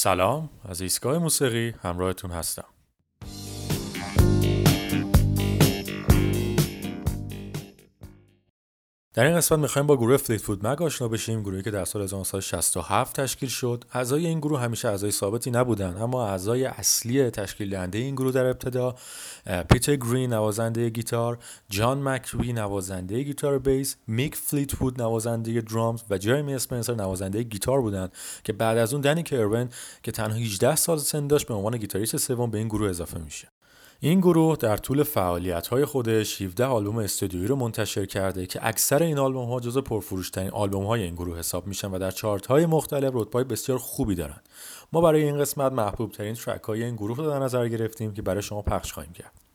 سلام از ایستگاه موسیقی همراهتون هستم. در این قسمت می‌خوایم با گروه Fleetwood Mac آشنا بشیم گروهی که در سال 1967 تشکیل شد. اعضای این گروه همیشه اعضای ثابتی نبودن اما اعضای اصلی تشکیل دهنده این گروه در ابتدا پیتر گرین نوازنده گیتار جان مک‌وی نوازنده گیتار بیس میک فلیتوود نوازنده درامز و جرمی اسپنسر نوازنده گیتار بودند که بعد از اون دنی کرون که تنها 18 سال سن داشت به عنوان گیتاریست سوم به این گروه اضافه میشه. این گروه در طول فعالیت خودش 17 آلبوم استودیویی رو منتشر کرده که اکثر این آلبوم ها جزو پرفروشترین آلبوم های این گروه حساب میشن و در چارت های مختلف رتبه بسیار خوبی دارن. ما برای این قسمت محبوب ترین ترک های این گروه رو در نظر گرفتیم که برای شما پخش خواهیم کرد.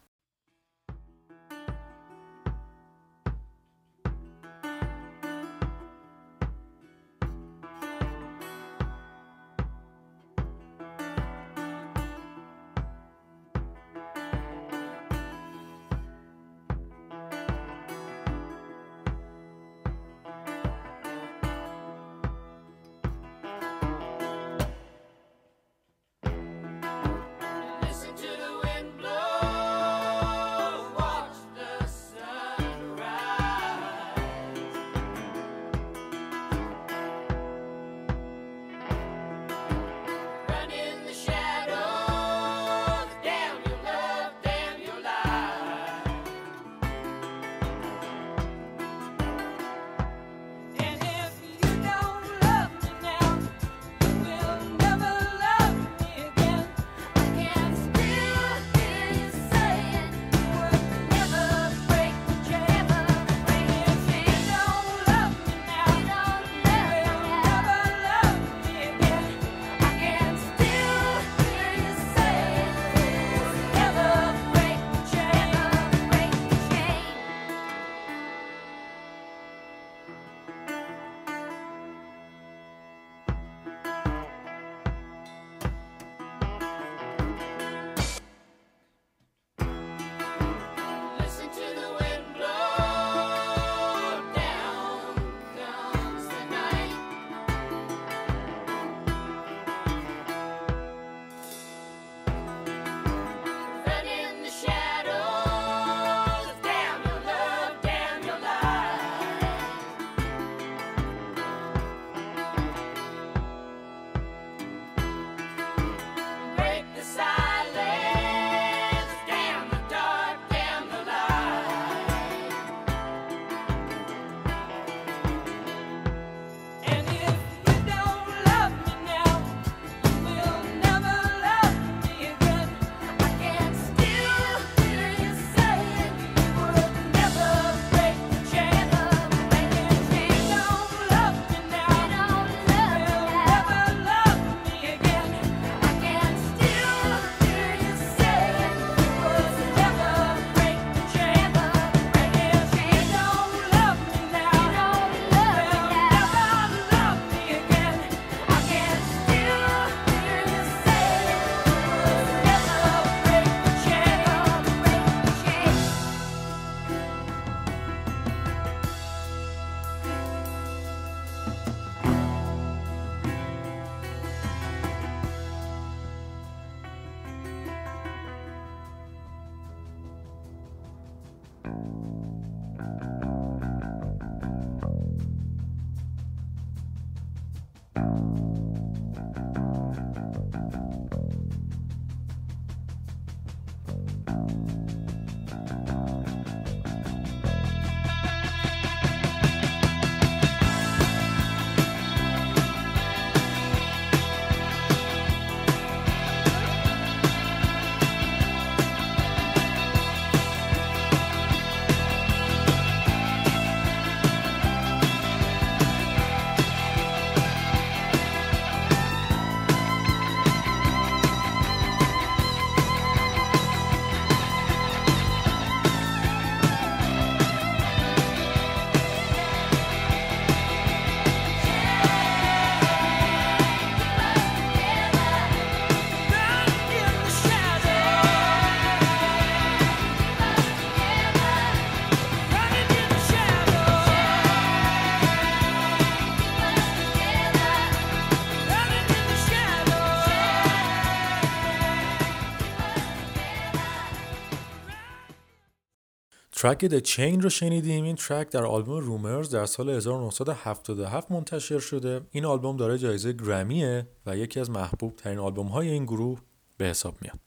ترک The Chain رو شنیدیم این ترک در آلبوم رومرز در سال 1977 منتشر شده این آلبوم داره جایزه گرمیه و یکی از محبوب ترین آلبوم های این گروه به حساب میاد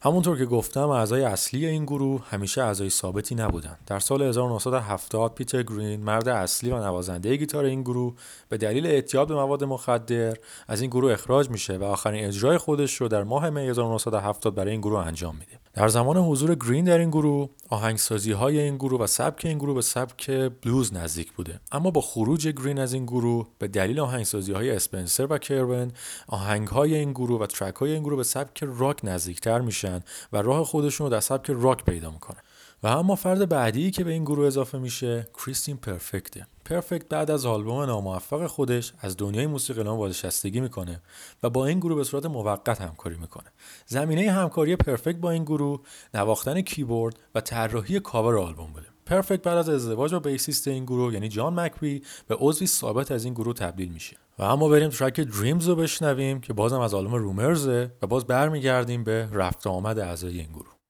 همونطور که گفتم اعضای اصلی این گروه همیشه اعضای ثابتی نبودن. در سال 1970 پیتر گرین مرد اصلی و نوازنده گیتار این گروه به دلیل اعتیاد به مواد مخدر از این گروه اخراج میشه و آخرین اجرای خودش رو در ماه می 1970 برای این گروه انجام میده. در زمان حضور گرین در این گروه آهنگسازی های این گروه و سبک این گروه به سبک بلوز نزدیک بوده. اما با خروج گرین از این گروه به دلیل آهنگسازی های اسپنسر و کرون آهنگ های این گروه و ترک های این گروه به سبک راک نزدیکتر میشن و راه خودشون رو در سبک راک پیدا می‌کنن. و اما فرد بعدی که به این گروه اضافه میشه کریستین پرفکته پرفکت بعد از آلبوم ناموفق خودش از دنیای موسیقی اعلام بازنشستگی می‌کنه و با این گروه به صورت موقت همکاری می‌کنه. زمینه همکاری پرفکت با این گروه نواختن کیبورد و طراحی کاور آلبوم بوده. پرفکت بعد از ازدواج با بیسیست این گروه یعنی جان مکوی به عضوی ثابت از این گروه تبدیل میشه. و اما بریم ترک دریمز رو بشنویم که بازم از آلبوم رومرزه و باز برمیگردیم به رفت آمد اعضای این گروه.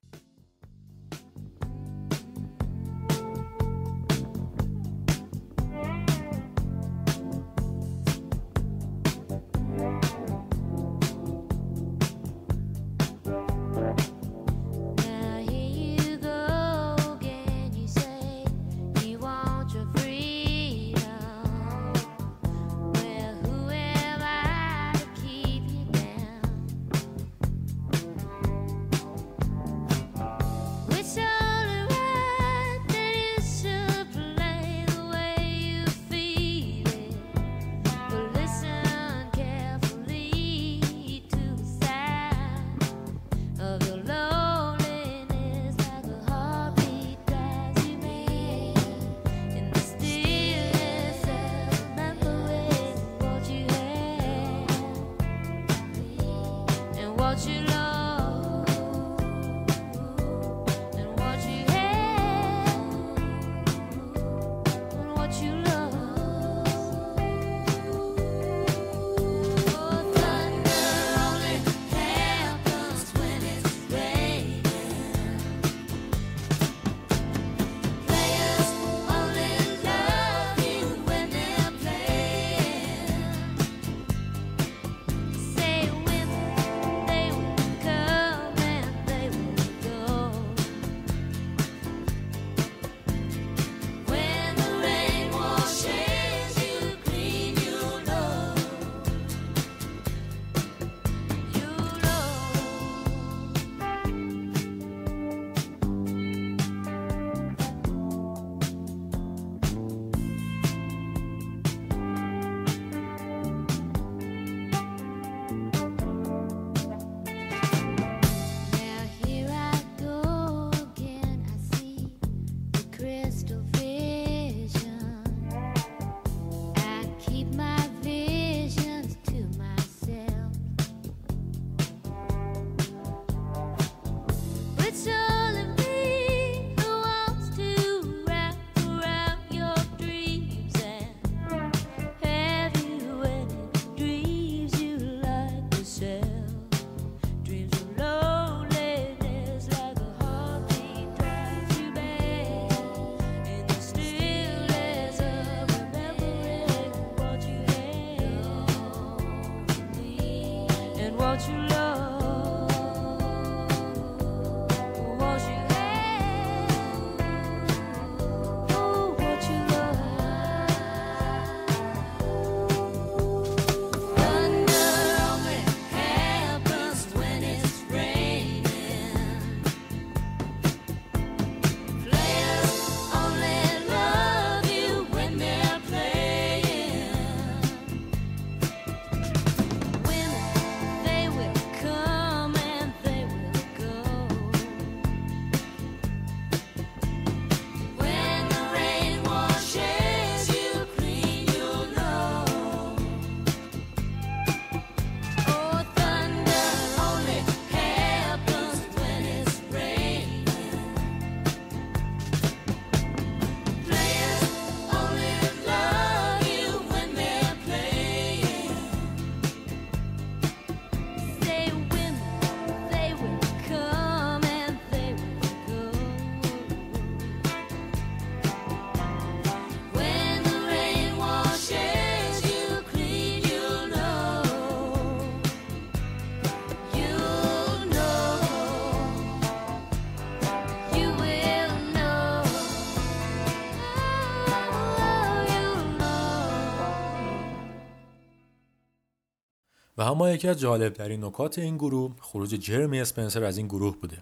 اما یکی از جالبترین نکات این گروه خروج جرمی اسپنسر از این گروه بوده.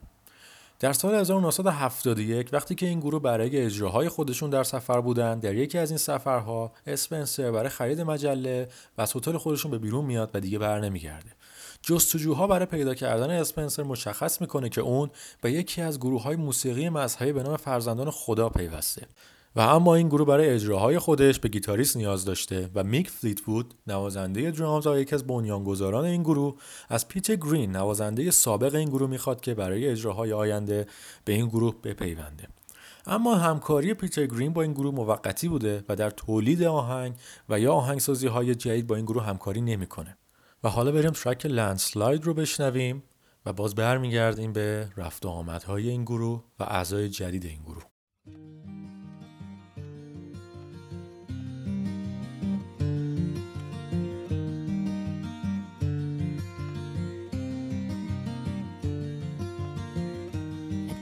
در سال 1971 وقتی که این گروه برای اجراهای خودشون در سفر بودن در یکی از این سفرها اسپنسر برای خرید مجله و از هتل خودشون به بیرون میاد و دیگه بر نمیگرده. جستجوها برای پیدا کردن اسپنسر مشخص می‌کنه که اون به یکی از گروه های موسیقی مذهبی به نام فرزندان خدا پیوسته. و اما این گروه برای اجراهای خودش به گیتاریست نیاز داشته و میک فلیتوود نوازنده درامز و یکی از بنیانگذاران این گروه از پیت گرین نوازنده سابق این گروه می‌خواد که برای اجراهای آینده به این گروه بپیونده. اما همکاری پیتر گرین با این گروه موقتی بوده و در تولید آهنگ و یا آهنگسازی های جدید با این گروه همکاری نمی‌کنه. و حالا بریم ترک لندسلاید رو بشنویم و باز برمیگردیم به رفت و آمدهای این گروه و اعضای جدید این گروه.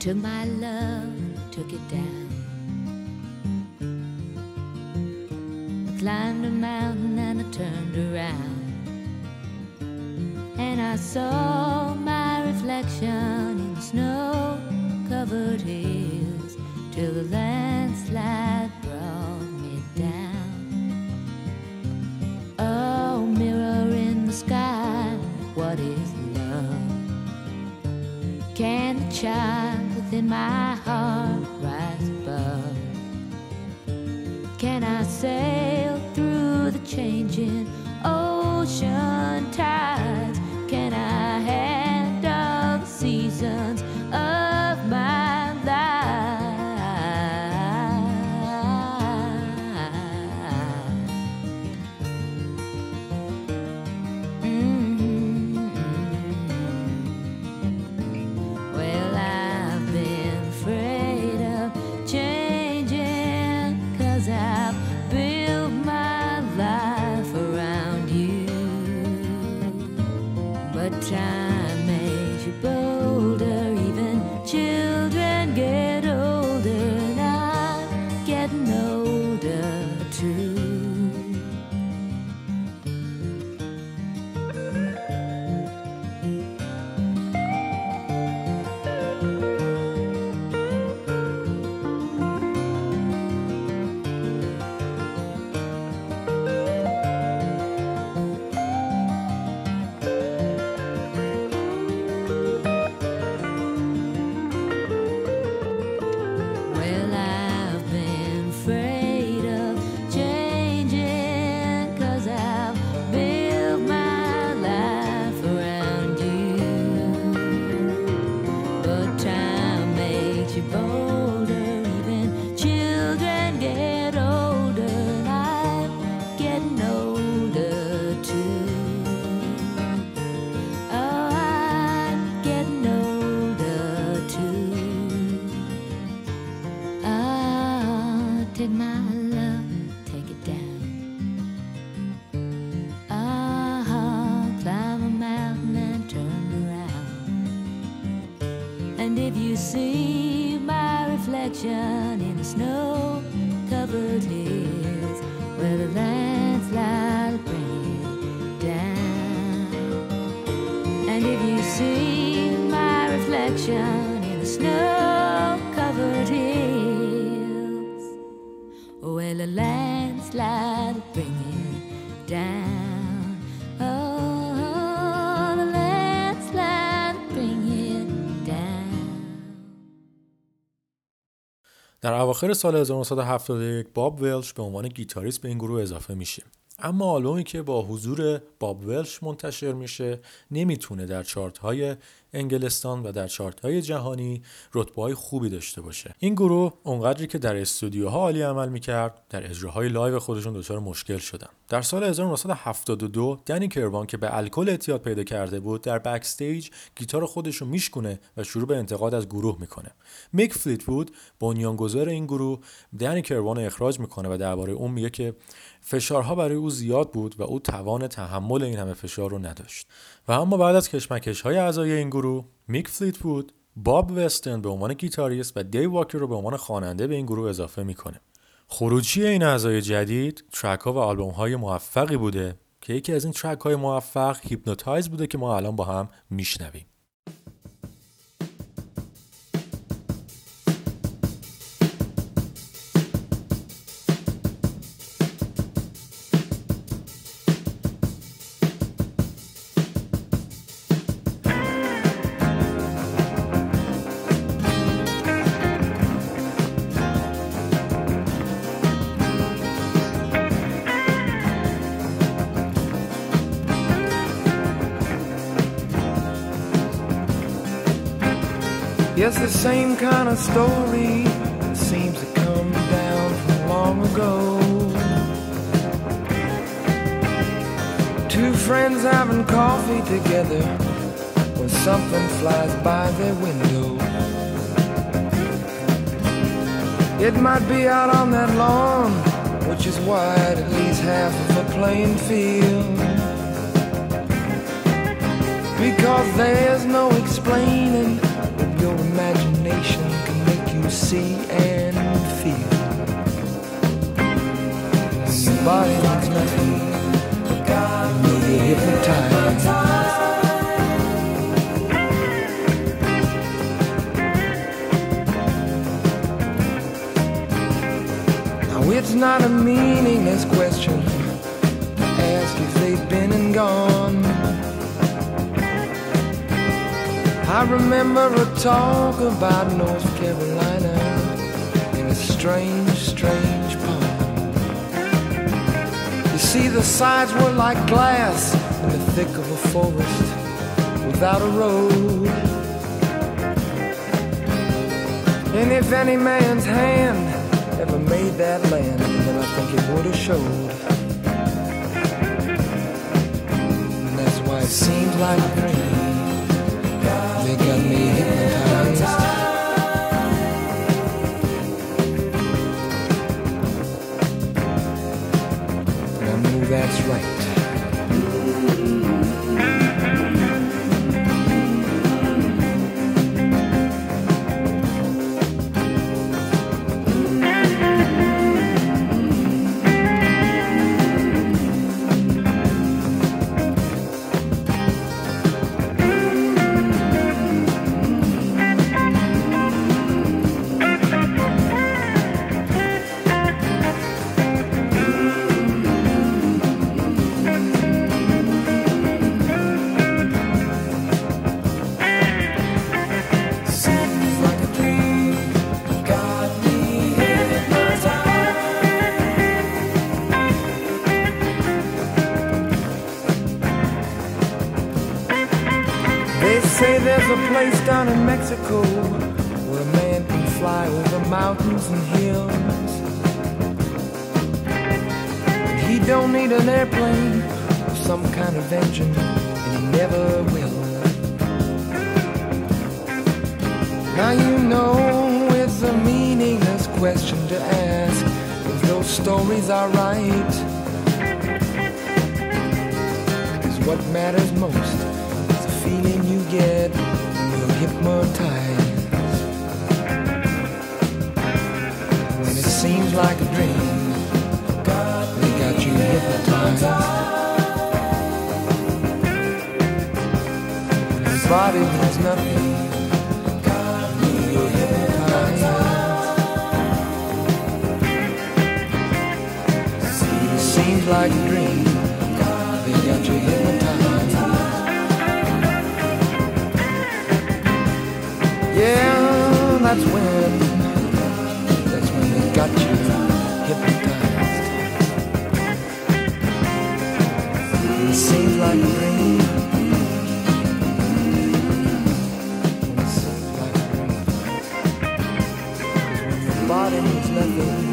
Took my love, took it down. I climbed a mountain and I turned around. And I saw my reflection in snow covered hills till the landslide brought me down. Oh, mirror in the sky, what is love? Can the child within my heart rise above? Can I sail through the changing ocean where the landslide در اواخر سال 1971 باب ولش به عنوان گیتاریست به این گروه اضافه میشه. اما آلبومی که با حضور باب ولش منتشر میشه نمی‌تونه در چارت های انگلستان و در چارت های جهانی رتبه های خوبی داشته باشه. این گروه اونقدری که در استودیوها عالی عمل می‌کرد در اجراهای live خودشون دچار مشکل شدن. در سال 1972 دنی کروان که به الکل اعتیاد پیدا کرده بود در backstage گیتار خودش رو میشکونه و شروع به انتقاد از گروه می‌کنه. میک فلیتوود بنیانگذار این گروه دنی کروان رو اخراج می‌کنه و درباره اون میگه که فشارها برای او زیاد بود و او توان تحمل این همه فشار رو نداشت. و اما بعد از کشمکش های اعضای این میک فلیتوود باب وستن به عنوان گیتاریست و دیو واکر رو به عنوان خواننده به این گروه اضافه می‌کنه. خروجی این اعضای جدید track ها و آلبوم های موفقی بوده که یکی از این track های موفق Hypnotized بوده که ما الان با هم میشنویم. Yes, the same kind of story seems to come down from long ago. Two friends having coffee together when something flies by their window. It might be out on that lawn, which is wide at least half of a playing field. Because there's no explaining see and feel. Your body means nothing. You'll hypnotized. Now it's not a meaningless question to ask if they've been and gone. I remember a talk about North Carolina strange, strange poem. You see, the sides were like glass in the thick of a forest without a road. And if any man's hand ever made that land, then I think it would have showed. And that's why it seems like a dream. They got me hypnotized. That's right. A down in Mexico where a man can fly over mountains and hills. And he don't need an airplane or some kind of engine, and he never will. Now you know it's a meaningless question to ask if those stories are right. Cause what matters most is the feeling you get hypnotized. When it seems like a dream, they got you hypnotized. Your body means nothing. You're hypnotized. It seems like a dream. That's when. That's when they got you hypnotized. It seems like a dream. Body means nothing,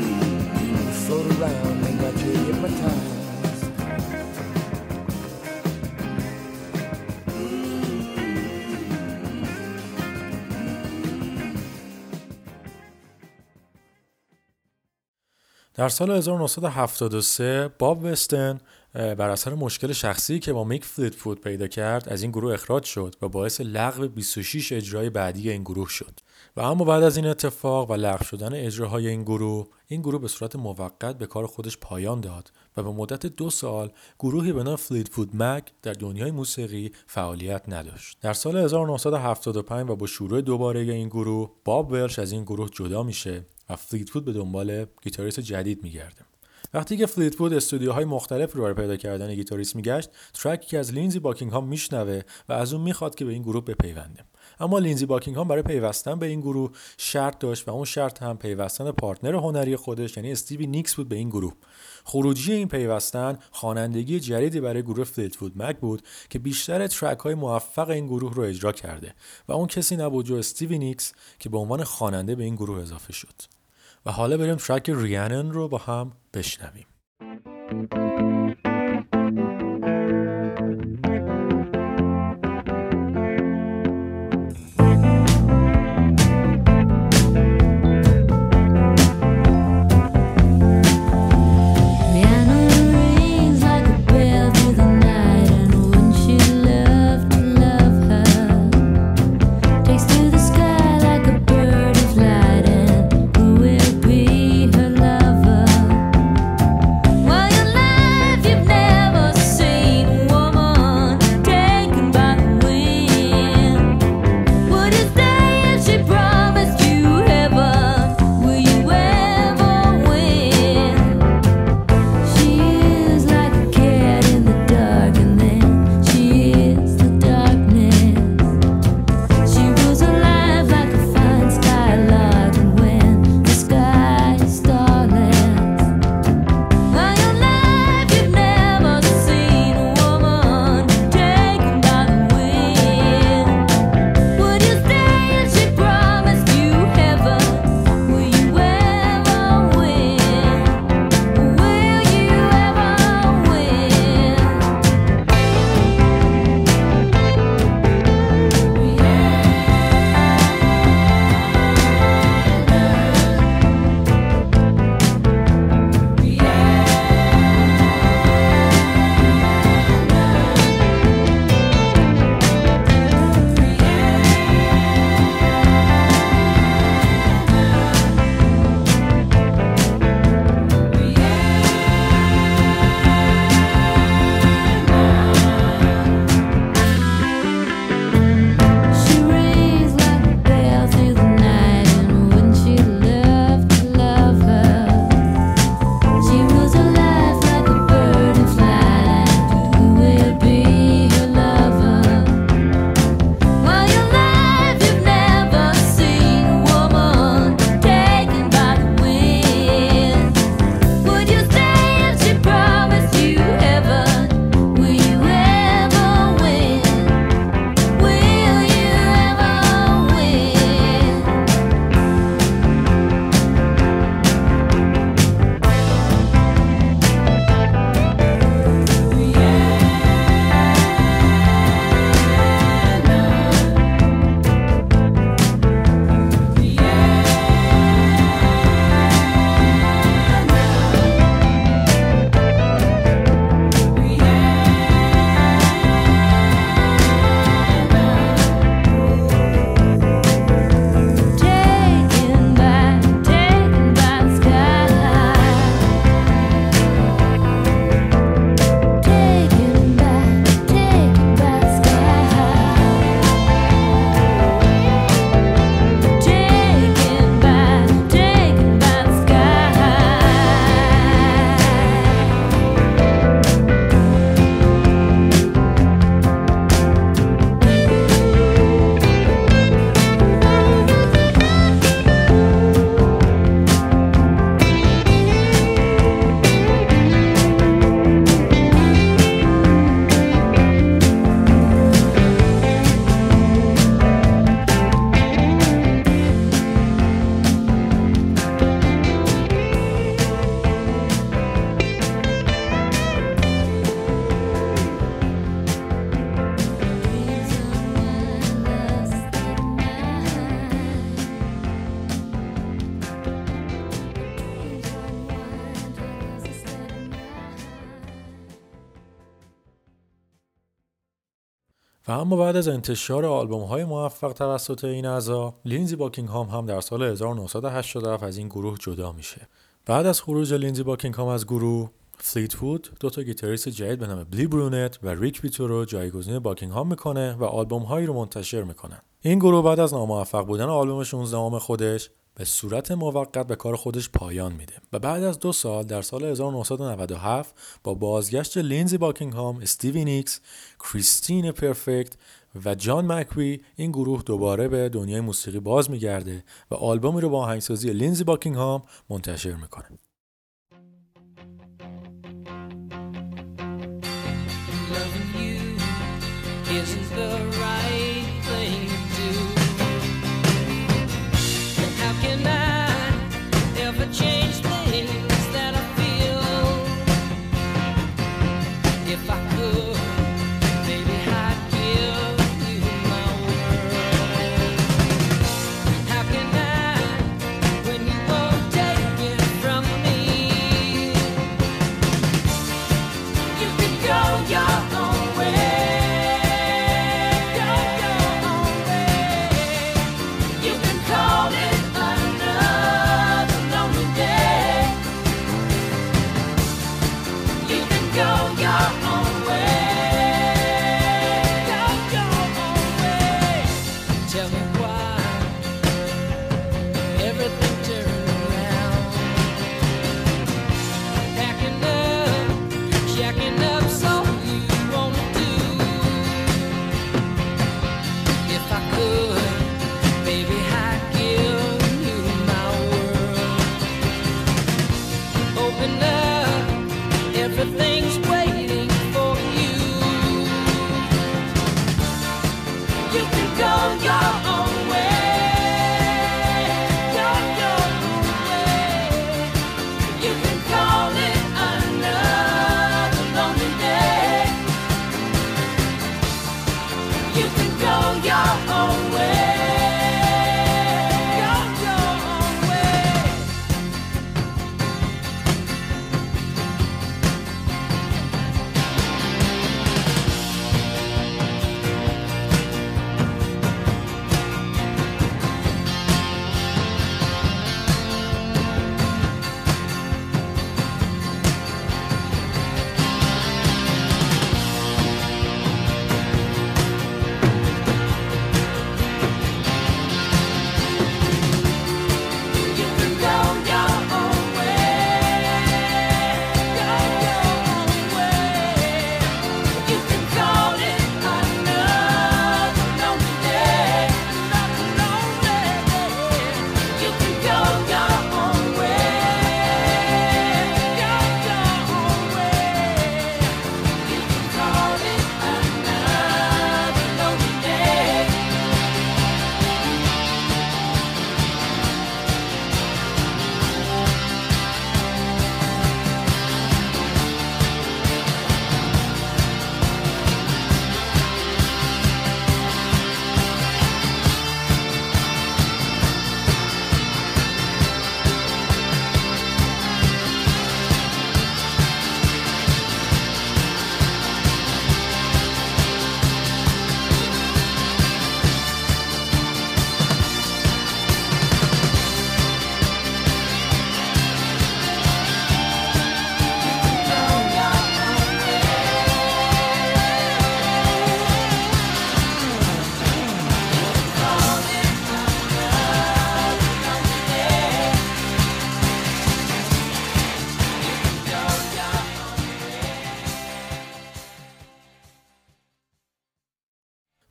در سال 1973 باب وستن بر اثر مشکل شخصی که با میک فلیت فود پیدا کرد از این گروه اخراج شد و باعث لغو 26 اجرای بعدی این گروه شد. و اما بعد از این اتفاق و لغو شدن اجراهای این گروه این گروه به صورت موقت به کار خودش پایان داد و به مدت دو سال گروهی به نام فلیت فود مک در دنیای موسیقی فعالیت نداشت. در سال 1975 و با شروع دوباره این گروه باب ولش از این گروه جدا میشه. و فلیت فود به دنبال گیتاریست جدید میگرده وقتی که فلیت فود استودیوهای مختلف رو برای پیدا کردن گیتاریست میگشت ترکی که از لینزی باکینگهام میشنوه و از اون می‌خواد که به این گروه بپیونده اما لینزی باکینگهام برای پیوستن به این گروه شرط داشت و اون شرط هم پیوستن partner هنری خودش یعنی استیوی نیکس بود به این گروه. خروجی این پیوستن خوانندگی جدیدی برای گروه فلیتوود مک بود که بیشتر ترک های موفق این گروه رو اجرا کرده و اون کسی نبود جز استیوی نیکس که به عنوان خواننده به این گروه اضافه شد. و حالا بریم ترک ریانن رو با هم بشنویم. اما بعد از انتشار آلبوم های موفق توسط این اعضا لینزی باکینگهام هم در سال 1987 از این گروه جدا میشه. بعد از خروج لینزی باکینگهام از گروه فلیت وود دو تا گیتاریست جدید به نام بیلی برنت و ریک ویتو رو جایگزین باکینگهام می‌کنه و آلبوم هایی رو منتشر می‌کنن. این گروه بعد از ناموفق بودن آلبوم 16 خودش به صورت موقت به کار خودش پایان میده و بعد از دو سال در سال 1997 با بازگشت لینزی باکینگهام، استیوی نیکس، کریستین پرفکت و جان مکوی این گروه دوباره به دنیای موسیقی باز میگرده و آلبومی رو با آهنگسازی لینزی باکینگهام منتشر می‌کنه.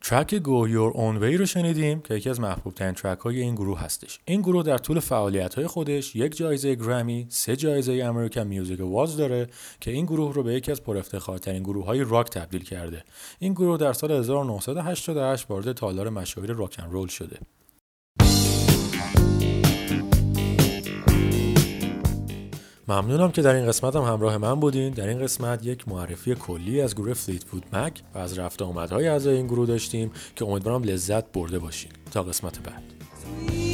ترک گو یور اون وی رو شنیدیم که یکی از محبوب ترین ترک های این گروه هستش. این گروه در طول فعالیت های خودش یک جایزه گرمی سه جایزه امریکن میوزیک واز داره که این گروه رو به یکی از پرافتخارترین گروه های راک تبدیل کرده. این گروه در سال 1988 وارد تالار مشاهیر راک رول شده. ممنونم که در این قسمت هم همراه من بودین. در این قسمت یک معرفی کلی از گروه فلیت فود مک و از رفت آمدهای اعضای این گروه داشتیم که امیدوارم لذت برده باشین. تا قسمت بعد.